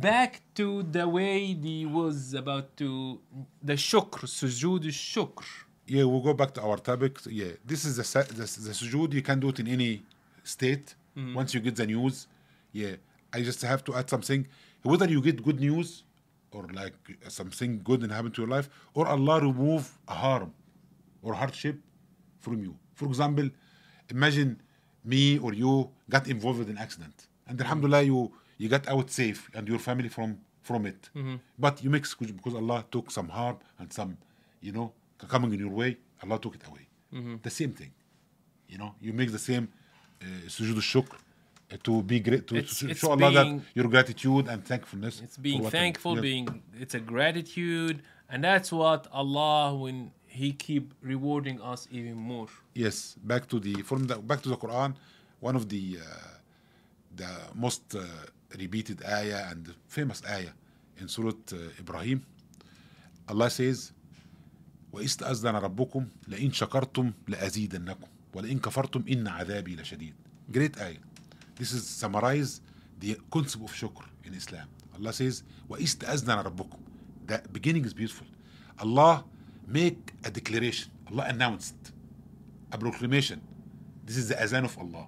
back to the way the was about to the shukr, sujood shukr. Yeah, we'll go back to our topic. Yeah, this is the the, the sujood. You can do it in any state. Mm-hmm. Once you get the news, yeah, I just have to add something. Whether you get good news or like something good and happen to your life, or Allah remove a harm or hardship from you. For example, imagine me or you got involved in an accident, and Alhamdulillah, you you got out safe and your family from from it. But you make excuse because Allah took some harm and some, you know, coming in your way. Allah took it away. The same thing, you know. You make the same uh, sujood al-shukr uh, to be great to, It's- to it's show Allah being- that your gratitude and thankfulness. It's being thankful, being it's a gratitude, and that's what Allah when He keep rewarding us even more. Yes, back to the from the back to the Quran. One of the uh, the most uh, repeated ayah and famous ayah in Surah uh, Ibrahim. Allah says, وإذ تأذن ربكم لئن شكرتم لأزيدنكم ولئن كفرتم إن عذابي لشديد. Great ayah. This is summarize the concept of shukr in Islam. Allah says, وإذ تأذن ربكم. The beginning is beautiful. Allah make a declaration. Allah announced a proclamation. This is the azan of Allah.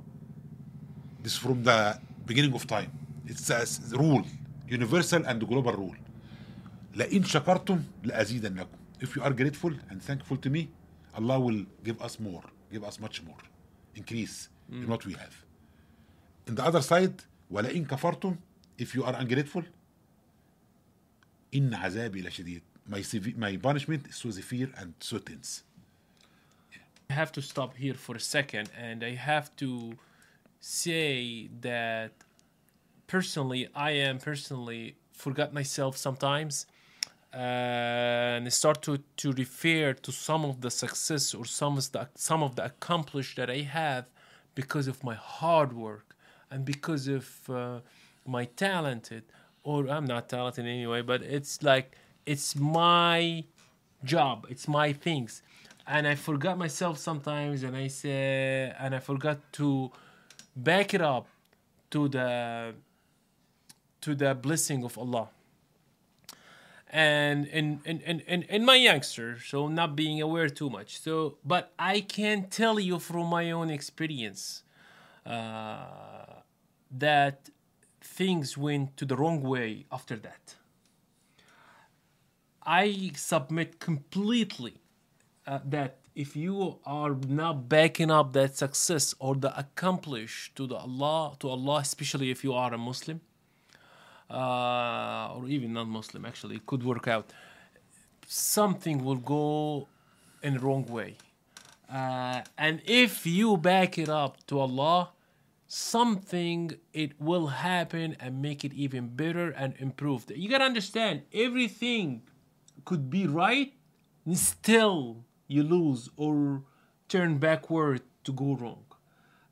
This is from the beginning of time. It's a s- rule, universal and global rule. لئن شكرتم لأزيدنكم. If you are grateful and thankful to me, Allah will give us more, give us much more, increase in what we have. In the other side, ولئن كفرتم, if you are ungrateful, إن عذابي لشديد. My, sev- my punishment is so severe and so tense. I have to stop here for a second, and I have to say that personally, I am personally forgot myself sometimes, and start to to refer to some of the success or some of the some of the accomplished that I have because of my hard work and because of uh, my talented or I'm not talented anyway, but it's like it's my job it's my things. And i forgot myself sometimes and i say and i forgot to back it up to the to the blessing of allah. And in in, in, in, in my youngster so not being aware too much. So but i can tell you from my own experience uh, that things went to the wrong way after that. I submit completely uh, that if you are not backing up that success or the accomplish to the Allah to Allah, especially if you are a Muslim uh, or even non-Muslim, actually, it could work out. Something will go in the wrong way, uh, and if you back it up to Allah, something it will happen and make it even better and improved. You gotta understand everything could be right, and still you lose or turn backward to go wrong.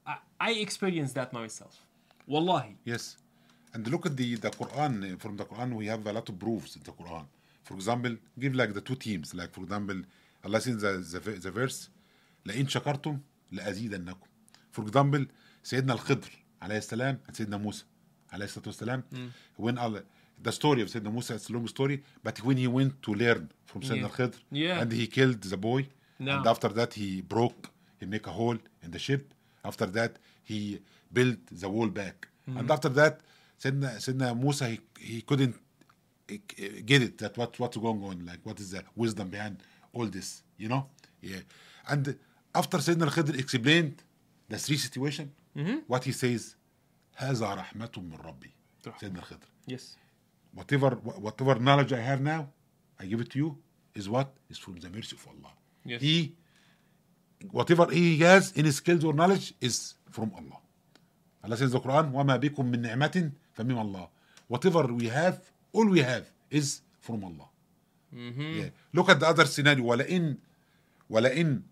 I, I experienced that myself. Wallahi. Yes. And look at the, the Quran. uh, From the Quran, we have a lot of proofs in the Quran. For example, give like the two teams. Like, for example, Allah says the, the, v- the verse, لَإِن شَكَرْتُمْ لَأَزِيدَنَّكُم. For example, سيدنا الخضر عليه السلام and سيدنا موسى عليه الصلاة والسلام when Allah, the story of Sayyidina Musa, it's a long story, but when he went to learn from Sayyidina Yeah. al-Khidr, Yeah. and he killed the boy, No. and after that he broke, he make a hole in the ship. After that, he built the wall back. And after that, Sayyidina, Sayyidina Musa, he, he couldn't uh, get it, that what, what's going on, like what is the wisdom behind all this, you know? Yeah. And after Sayyidina al-Khidr explained the three situation, what he says, هذا رحمة من ربي. Sayyidina al-Khidr Yes. whatever whatever knowledge I have now, I give it to you, is what is from the mercy of Allah. Yes. He, whatever he has in his skills or knowledge is from Allah. Allah says in the Quran, وَمَا بِكُم مِّن نِعْمَةٍ فَمِنْ اللَّهِ Whatever we have, all we have is from Allah. Yeah. Look at the other scenario. ولئن ولئن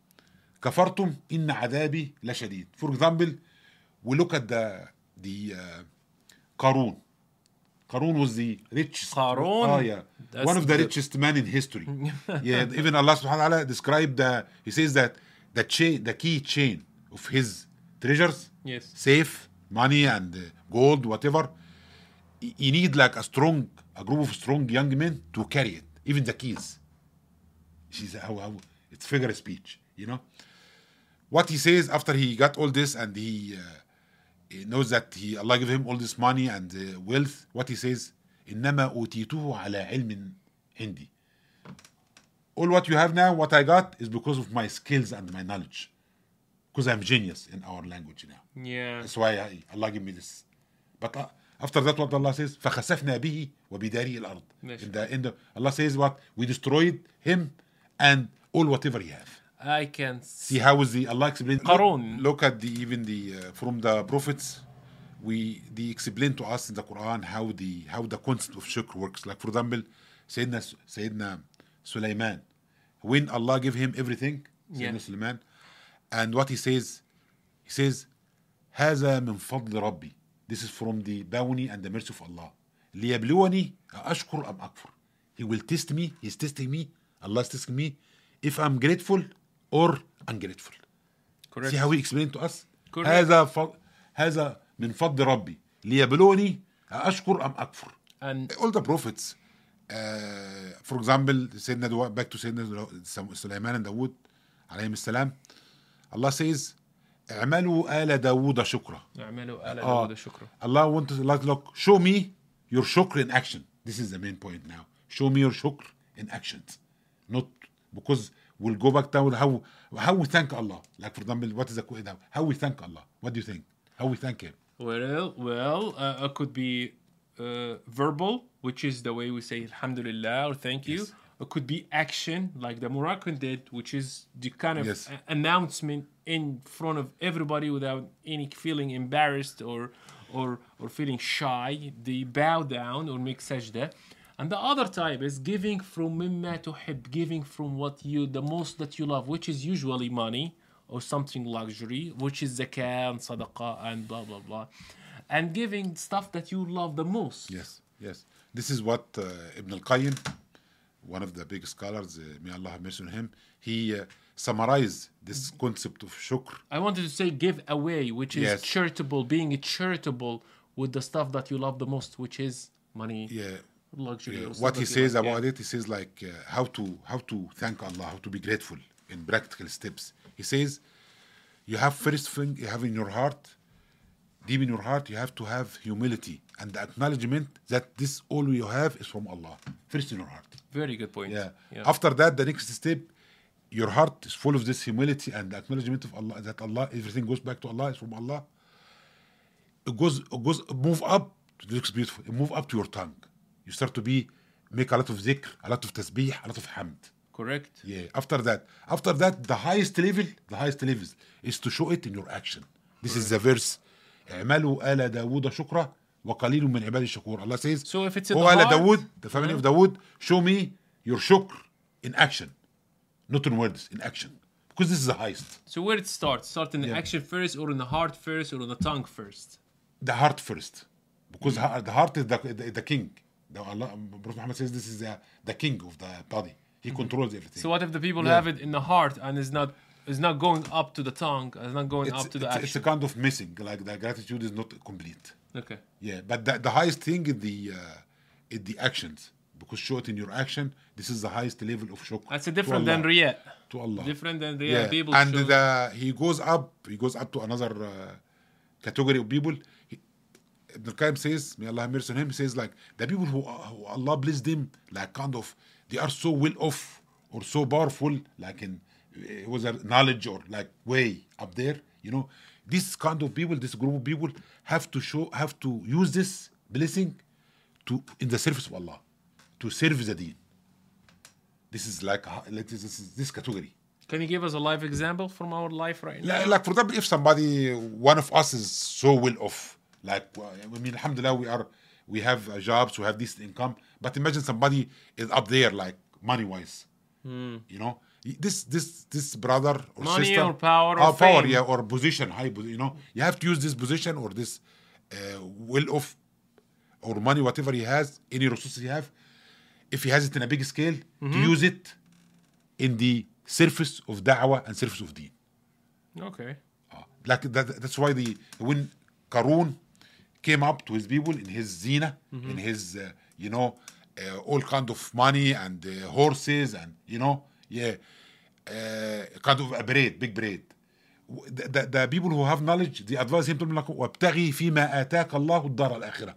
كفرتم إن عذابي لشديد. For example, we look at the the uh, Qarun. Qarun was the richest. Qarun? Oh, yeah. That's One of the the- richest man in history. yeah, even Allah subhanahu wa ta'ala described the, he says that the chain, the key chain of his treasures, Yes. safe, money and uh, gold, whatever, you need like a strong a group of strong young men to carry it even the keys she's how, how it's figure of speech you know what he says after he got all this and he, uh, he knows that he Allah give him all this money and uh, wealth what he says إنما أوتيته على علم عندي all what you have now what I got is because of my skills and my knowledge because I'm genius in our language now Yeah. that's why I, Allah give me this. But uh, after that, what Allah says, فَخَسَفْنَا بِهِ وَبِدَارِهِ الْأَرْض uh, In the end, Allah says what? We destroyed him and all whatever he have. I can see how is the Allah explained. Look, look at the even the uh, from the prophets, we they explain to us in the Quran how the how the concept of shukr works. Like for example, Sayyidina Sayyidina Sulaiman, when Allah give him everything, Sayyidina yeah. Sulaiman, and what he says, he says, هذا من فضل ربي. This is from the bounty and the mercy of Allah. ليبلوني أشكر أم أكفر. He will test me. He's testing me. Allah is testing me if I'm grateful or ungrateful. correct. See how he explained to us? Correct. هذا ف... هذا من فضل ربي ليبلوني أشكر أم أكفر. and All the prophets, uh, for example, سيدنا دو... back to سيدنا سليمان and Dawood عليهم السلام. Allah says, اعملوا آل داوود شكرا. اعملوا آل آه. داود شكرا. Wants to like look show me your shukr in action. This is the main point now. Show me your shukr in actions, not because we'll go back down how how we thank Allah. Like for example, what is the? How we thank Allah? What do you think? How we thank Him? Well, well, uh, it could be uh, verbal, which is the way we say Alhamdulillah or thank you. Yes. It could be action, like the Moroccan did, which is the kind of Yes. announcement in front of everybody without any feeling embarrassed or or or feeling shy. They bow down or make sajda. And the other type is giving from mimma tuhib, giving from what you the most that you love, which is usually money or something luxury, which is zakah and sadaqah and blah blah blah, and giving stuff that you love the most. Yes, yes. This is what uh, Ibn al-Qayyim, one of the big scholars, uh, may Allah have mercy on him, he uh, summarized this concept of shukr. I wanted to say give away, which is Yes. charitable, being charitable with the stuff that you love the most, which is money, Yeah, luxury. Yeah, what he says like, about yeah. it, he says like uh, how to how to thank Allah, how to be grateful in practical steps. He says you have first thing you have in your heart, deep in your heart, you have to have humility and the acknowledgement that this all you have is from Allah. First in your heart. Very good point. Yeah. yeah. After that, the next step, your heart is full of this humility and the acknowledgement of Allah that Allah everything goes back to Allah is from Allah. It goes it goes move up to the next beautiful. It move up to your tongue. You start to be make a lot of zikr, a lot of tasbih, a lot of hamd. Correct. Yeah. After that, after that, the highest level, the highest level is to show it in your action. This is the verse. اعملوا آل داوود شكرا وقليل من عبادي الشكور. Allah says, So if it's in "O the آل heart- Dawood, the family of Dawood, show me your shukr in action, not in words, in action, because this is the highest. So where it starts? Start in the Yeah. action first, or in the heart first, or in the tongue first. The heart first, because the heart is the, the, the king. The Allah, Prophet Muhammad says this is the, the king of the body. He controls everything. So what if the people Yeah. have it in the heart and is not is not going up to the tongue, It's not going it's, up to the it's, it's a kind of missing. Like the gratitude is not complete. okay. Yeah, but the, the highest thing is the uh, is the actions. Because show it in your action. This is the highest level of shukr. That's a different than riyah. To Allah. Different than riyah. Yeah, People and the, he goes up. He goes up to another uh, category of people. He, Ibn Qayyim says, may Allah have mercy on him. He says like the people who, who Allah bless them, like kind of, they are so well off or so powerful, like in uh, was a knowledge or like way up there. You know, this kind of people, this group of people, have to show, have to use this blessing to in the service of Allah, to serve the Deen. This is like this, this, is this category. Can you give us a live example from our life right now? Like, like for example, if somebody, one of us is so well off, like I mean, Alhamdulillah, we are, we have uh, jobs, we have this income. But imagine somebody is up there, like money wise. You know, this this this brother or Money sister, or power or uh, power, fame. yeah, or position, high, you know, you have to use this position or this uh, well off or money, whatever he has, any resources he have. If he has it in a big scale, to use it in the surface of da'wah and surface of deen. Okay. Like that, that's why the when Karun came up to his people in his zina, in his, uh, you know, uh, all kind of money and uh, horses and, you know, yeah, uh, kind of a parade, big parade. The, the, the people who have knowledge, they advise him to like, وابتغي فيما آتاك الله الدار الآخرة.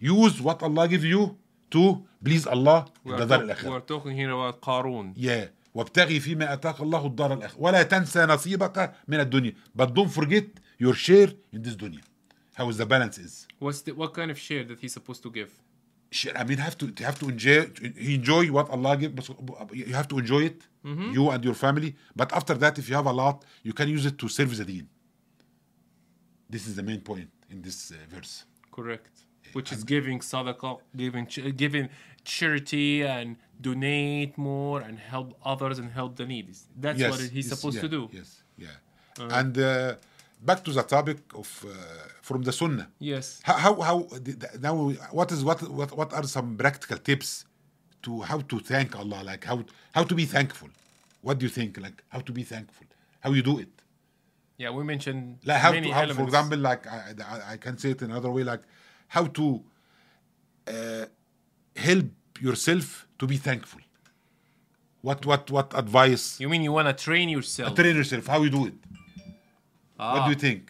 Use what Allah give you to please Allah the دار الآخرة. we are talking here about Qarun. Yeah. وابتغي فيما اتاك الله الدار الاخره ولا تنسى نصيبك من الدنيا but don't forget your share in this dunya how is the balance is What's the, what kind of share that he's supposed to give? Share- I mean have to you have to enjoy enjoy what Allah give you have to enjoy it you and your family but after that if you have a lot you can use it to serve the deen this is the main point in this uh, verse Correct. Which is giving sadaqah, giving giving charity and donate more and help others and help the needy. That's what he's yes, supposed yeah, to do. yes yeah and uh, back to the topic of uh, from the sunnah Yes. how how, how now what is what what what are some practical tips to how to thank Allah like how how to be thankful what do you think like how to be thankful how you do it Yeah, we mentioned like how, many to, how elements. for example like I, I, I can say it another way like how to uh, help yourself to be thankful what what what advice you mean you want to train yourself? train yourself how you do it what Ah. do you think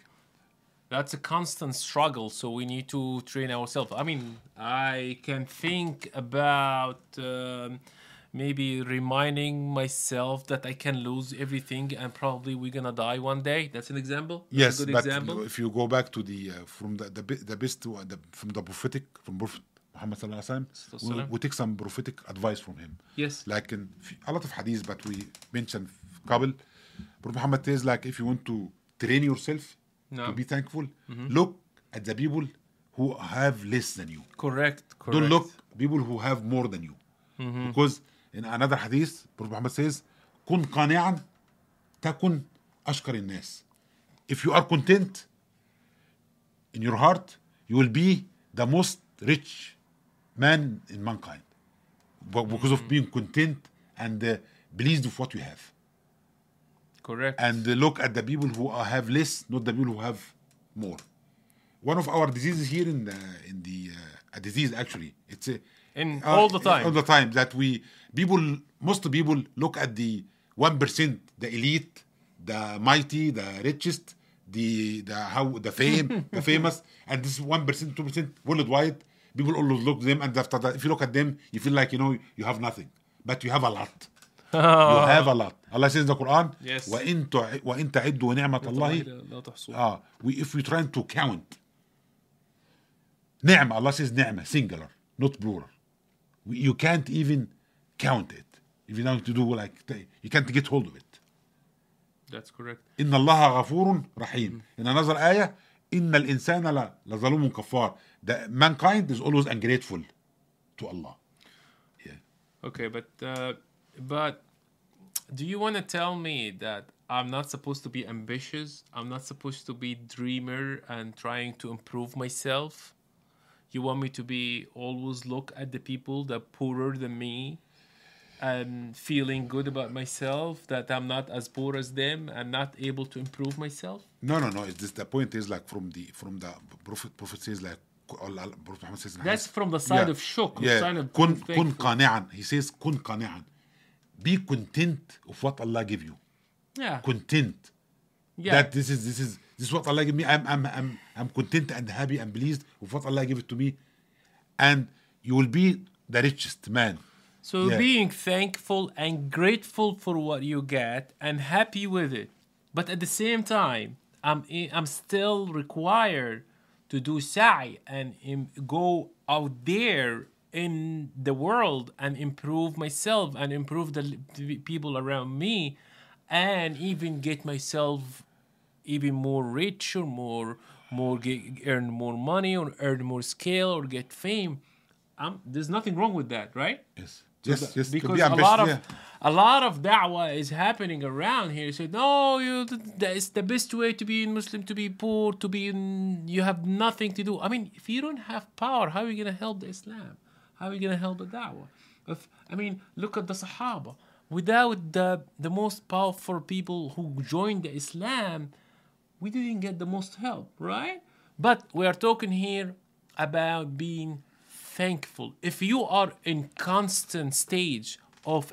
That's a constant struggle, so we need to train ourselves. I mean, I can think about um, maybe reminding myself that I can lose everything and probably we're gonna die one day. That's an example. That's yes a good but example. if you go back to the uh, from the the, the best one, the, from the prophetic from prophet Muhammad sallallahu alaihi wasallam we, we take some prophetic advice from him Yes. like in a lot of hadith but we mentioned Kabul. Prophet Muhammad says like if you want to train yourself No. to be thankful look at the people who have less than you Correct. Correct. don't look people who have more than you because in another hadith Prophet Muhammad says كن قانعا تكن أشكر الناس if you are content in your heart you will be the most rich man in mankind but because of being content and uh, pleased with what you have Correct. and uh, look at the people who are- have less, not the people who have more. One of our diseases here in the in the uh, a disease actually it's a, In uh, all the time. all the time that we people most people look at the one percent, the elite, the mighty, the richest, the the how the fame, the famous, and this one percent, two percent worldwide. People always look them, and after that, if you look at them, you feel like you know you have nothing, but you have a lot. you have a lot. Allah says in the Quran, Yes. وَإِن تع- وَإِن تعدوا نعمة الله لا تحصوها. Ah, we if we trying to count. نعمة, Allah says نعمة, singular, not plural. We, you can't even count it. If you want to do like, you can't get hold of it. That's correct. إن الله غفور رحيم. In another ayah, إن الإنسان ل- لظلوم كفار. The mankind is always ungrateful to Allah. Yeah. Okay, but uh, but do you want to tell me that I'm not supposed to be ambitious? I'm not supposed to be dreamer and trying to improve myself? You want me to be always look at the people that poorer than me and feeling good about myself that I'm not as poor as them and not able to improve myself? No, no, no. It's just the point is like from the from the prophet prophet says like Allah, That's from the side yeah. of shock. yeah. kun, kun. He says kun qani'an. Be content of what Allah give you. Yeah. Content. Yeah. That this is this is this is what Allah give me. I'm I'm I'm I'm content and happy and pleased with what Allah give it to me, and you will be the richest man. So Yeah. being thankful and grateful for what you get and happy with it, but at the same time, I'm I'm still required to do sa'i and go out there in the world and improve myself and improve the, the people around me, and even get myself even more rich or more more get, earn more money or earn more scale or get fame. Um, there's nothing wrong with that, right? Yes. Yes. Yes. to because be a lot of yeah. a lot of da'wah is happening around here. So no, you is the best way to be a Muslim, to be poor, to be in, you have nothing to do. I mean, if you don't have power, how are you gonna help the Islam? How are you gonna help the da'wah? If I mean, look at the Sahaba. Without the the most powerful people who joined the Islam, we didn't get the most help, right? But we are talking here about being thankful. If you are in constant stage of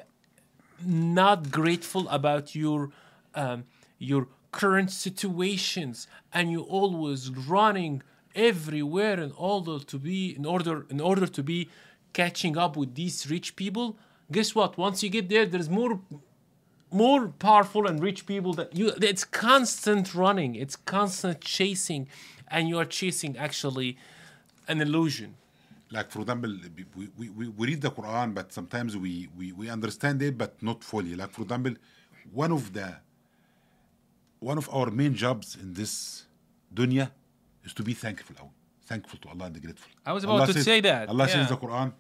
not grateful about your um, your current situations and you always running everywhere in order to be in order in order to be catching up with these rich people guess what once you get there there's more more powerful and rich people that you it's constant running it's constant chasing and you are chasing actually an illusion. Like for example we, we, we read the quran but sometimes we, we we understand it but not fully. Like for example one of the one of our main jobs in this dunya is to be thankful. Thankful to allah and grateful. I was about Allah to says, say that allah yeah. says the quran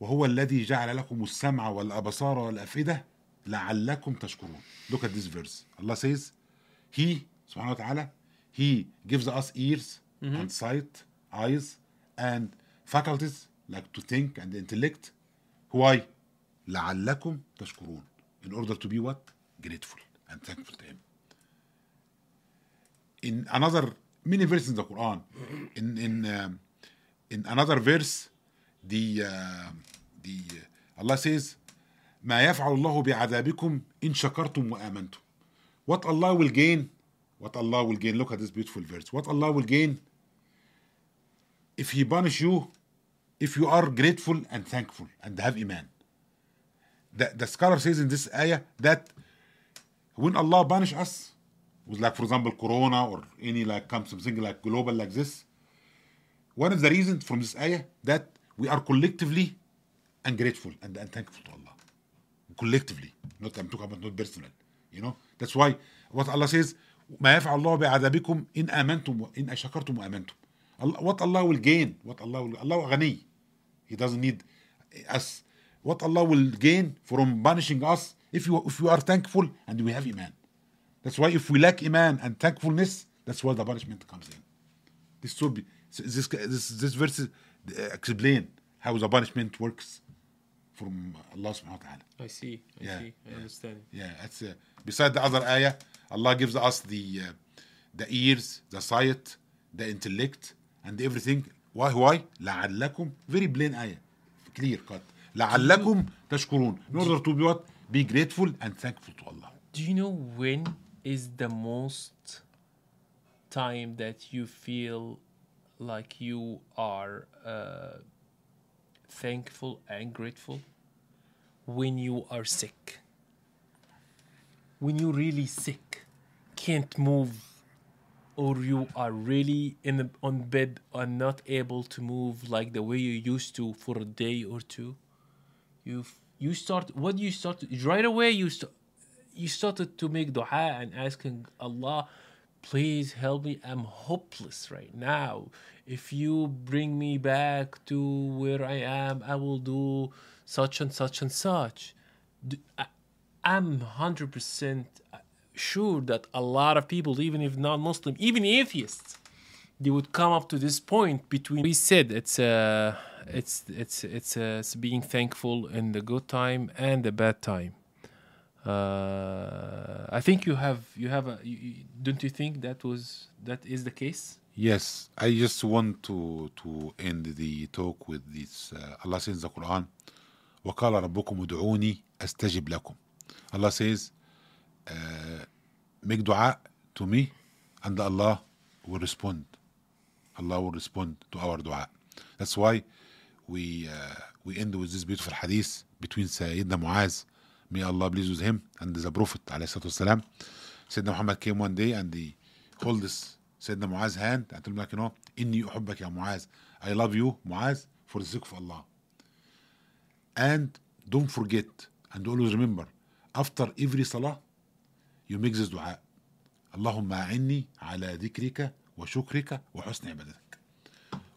وهو الذي جعل لكم السمع والأبصار والأفئدة لعلكم تشكرون look at this verse Allah says he سبحانه وتعالى he gives us ears and sight eyes and faculties like to think and intellect why لعلكم تشكرون in order to be what grateful and thankful to him in another many verses in the Quran in in um, in another verse the uh, the Allah says ما يفعل الله بعذابكم إن شكرتم وآمنتم what Allah will gain what Allah will gain look at this beautiful verse what Allah will gain if he punish you if you are grateful and thankful and have iman the, the scholar says in this ayah that when Allah punish us with like for example corona or any like come something like global like this one of the reasons from this ayah that we are collectively ungrateful and, and thankful to Allah collectively not I'm talking about not personal you know that's why what Allah says ما يفعل الله بعذابكم إن آمنتم وإن شكرتم وآمنتم Allah, what Allah will gain what Allah will Allah غني he doesn't need us what Allah will gain from punishing us if you if you are thankful and we have iman that's why if we lack iman and thankfulness that's why the punishment comes in this should be this this this verse uh, explain how the punishment works from Allah subhanahu wa ta'ala I see. I Yeah, see. I yeah. understand. yeah that's uh, beside the other ayah Allah gives us the uh, the ears the sight the intellect and everything why why لعلكم very plain ayah clear cut لعلكم تشكرون in order to be what be grateful and thankful to Allah Do you know when is the most time that you feel like you are uh, thankful and grateful? When you are sick. When you're really sick, can't move, or you are really in the, on bed and not able to move like the way you used to for a day or two. You you start what you start right away you start you started to make dua and asking Allah, please help me. I'm hopeless right now. If you bring me back to where I am, I will do such and such and such. I'm 100% sure that a lot of people, even if not Muslim, even atheists, they would come up to this point between we said it's uh it's it's it's uh, it's being thankful in the good time and the bad time uh, I think you have you have a you, you- don't you think that was that is the case? Yes, I just want to to end the talk with this. Uh, Allah says in the Quran, وقال ربكم ادعوني استجب لكم. Allah says, uh, make dua to me, and Allah will respond. Allah will respond to our dua. That's why we uh, we end with this beautiful hadith between Sayyidina Muaz, may Allah please with him, and the Prophet عليه الصلاة والسلام. Sayyidina Muhammad came one day and he hold this Sayyidina Muaz's hand and told him like, you know, إني أحبك يا Muaz. I love you, Muaz, for the sake of Allah. And don't forget and always remember, after every salah, you make this dua. اللهم أعني على ذكرك وشكرك وحسن عبادتك.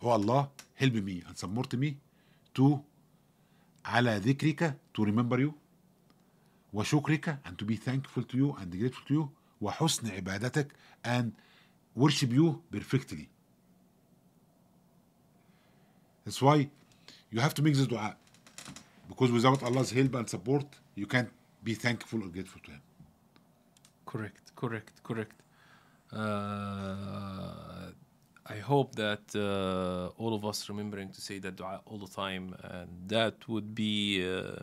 Oh Allah, help me and support me to على ذكرك to remember you وشكرك and to be thankful to you and grateful to you وحسن عبادتك and worship you perfectly. That's why you have to make this dua because without Allah's help and support you can't be thankful or grateful to Him. Correct, correct, correct. Uh, I hope that uh, all of us remembering to say that dua all the time, and that would be uh, uh,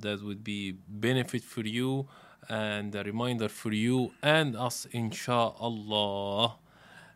that would be benefit for you and a reminder for you and us, inshallah.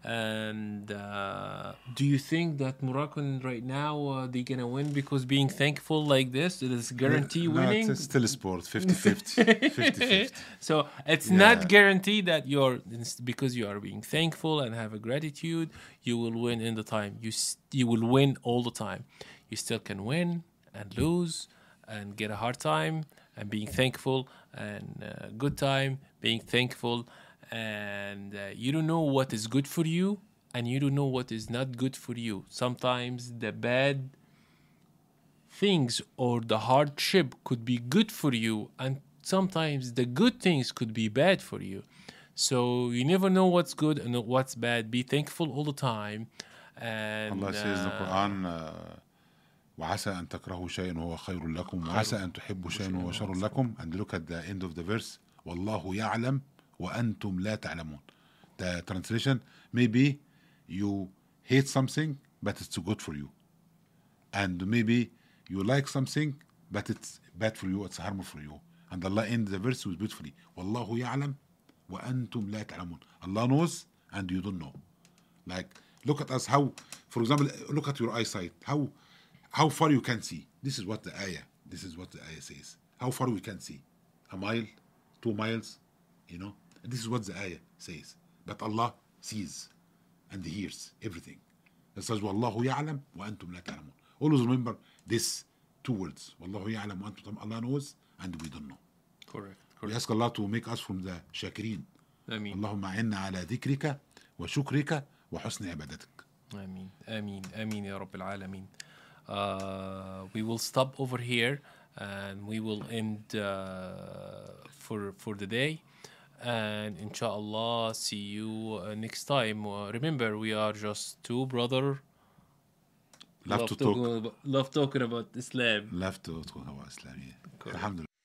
And uh, do you think that Moroccan right now uh, they gonna win because being thankful like this it is guarantee No, winning? It's still a sport, 50-50. 50-50. so it's Yeah. not guaranteed that you're because you are being thankful and have a gratitude you will win in the time you you will win all the time you still can win and lose and get a hard time and being thankful and uh, good time being thankful and uh, you don't know what is good for you and you don't know what is not good for you. Sometimes the bad things or the hardship could be good for you and sometimes the good things could be bad for you. So you never know what's good and what's bad. Be thankful all the time and Allah says in the uh, Quran uh, وعسى أن تكرهوا شيئا وهو خير لكم وعسى أن تحبوا شيئا وهو شر لكم and look at the end of the verse والله يعلم وأنتم لا تعلمون the translation maybe you hate something but it's good for you and maybe you like something but it's bad for you it's harmful for you and Allah ends the verse with beautifully والله يعلم وأنتم لا تعلمون Allah knows and you don't know like look at us how for example look at your eyesight how how far you can see this is what the ayah this is what the ayah says how far we can see a mile two miles you know this is what the ayah says but Allah sees and hears everything it says والله يعلم وأنتم لا تعلمون always remember this two words والله يعلم وأنتم تعلمون. Allah knows and we don't know correct we correct ask Allah to make us from the shakirin I mean اللهم أعنا على ذكرك وشكرك وحسن عبادتك آمين آمين آمين يا رب العالمين uh, uh, we will stop over here and we will end uh, for for the day. And inshallah see you uh, next time. Uh, remember we are just two brother. Love, love to talk. about, love talking about islam. Love to talk about islam yeah. alhamdulillah.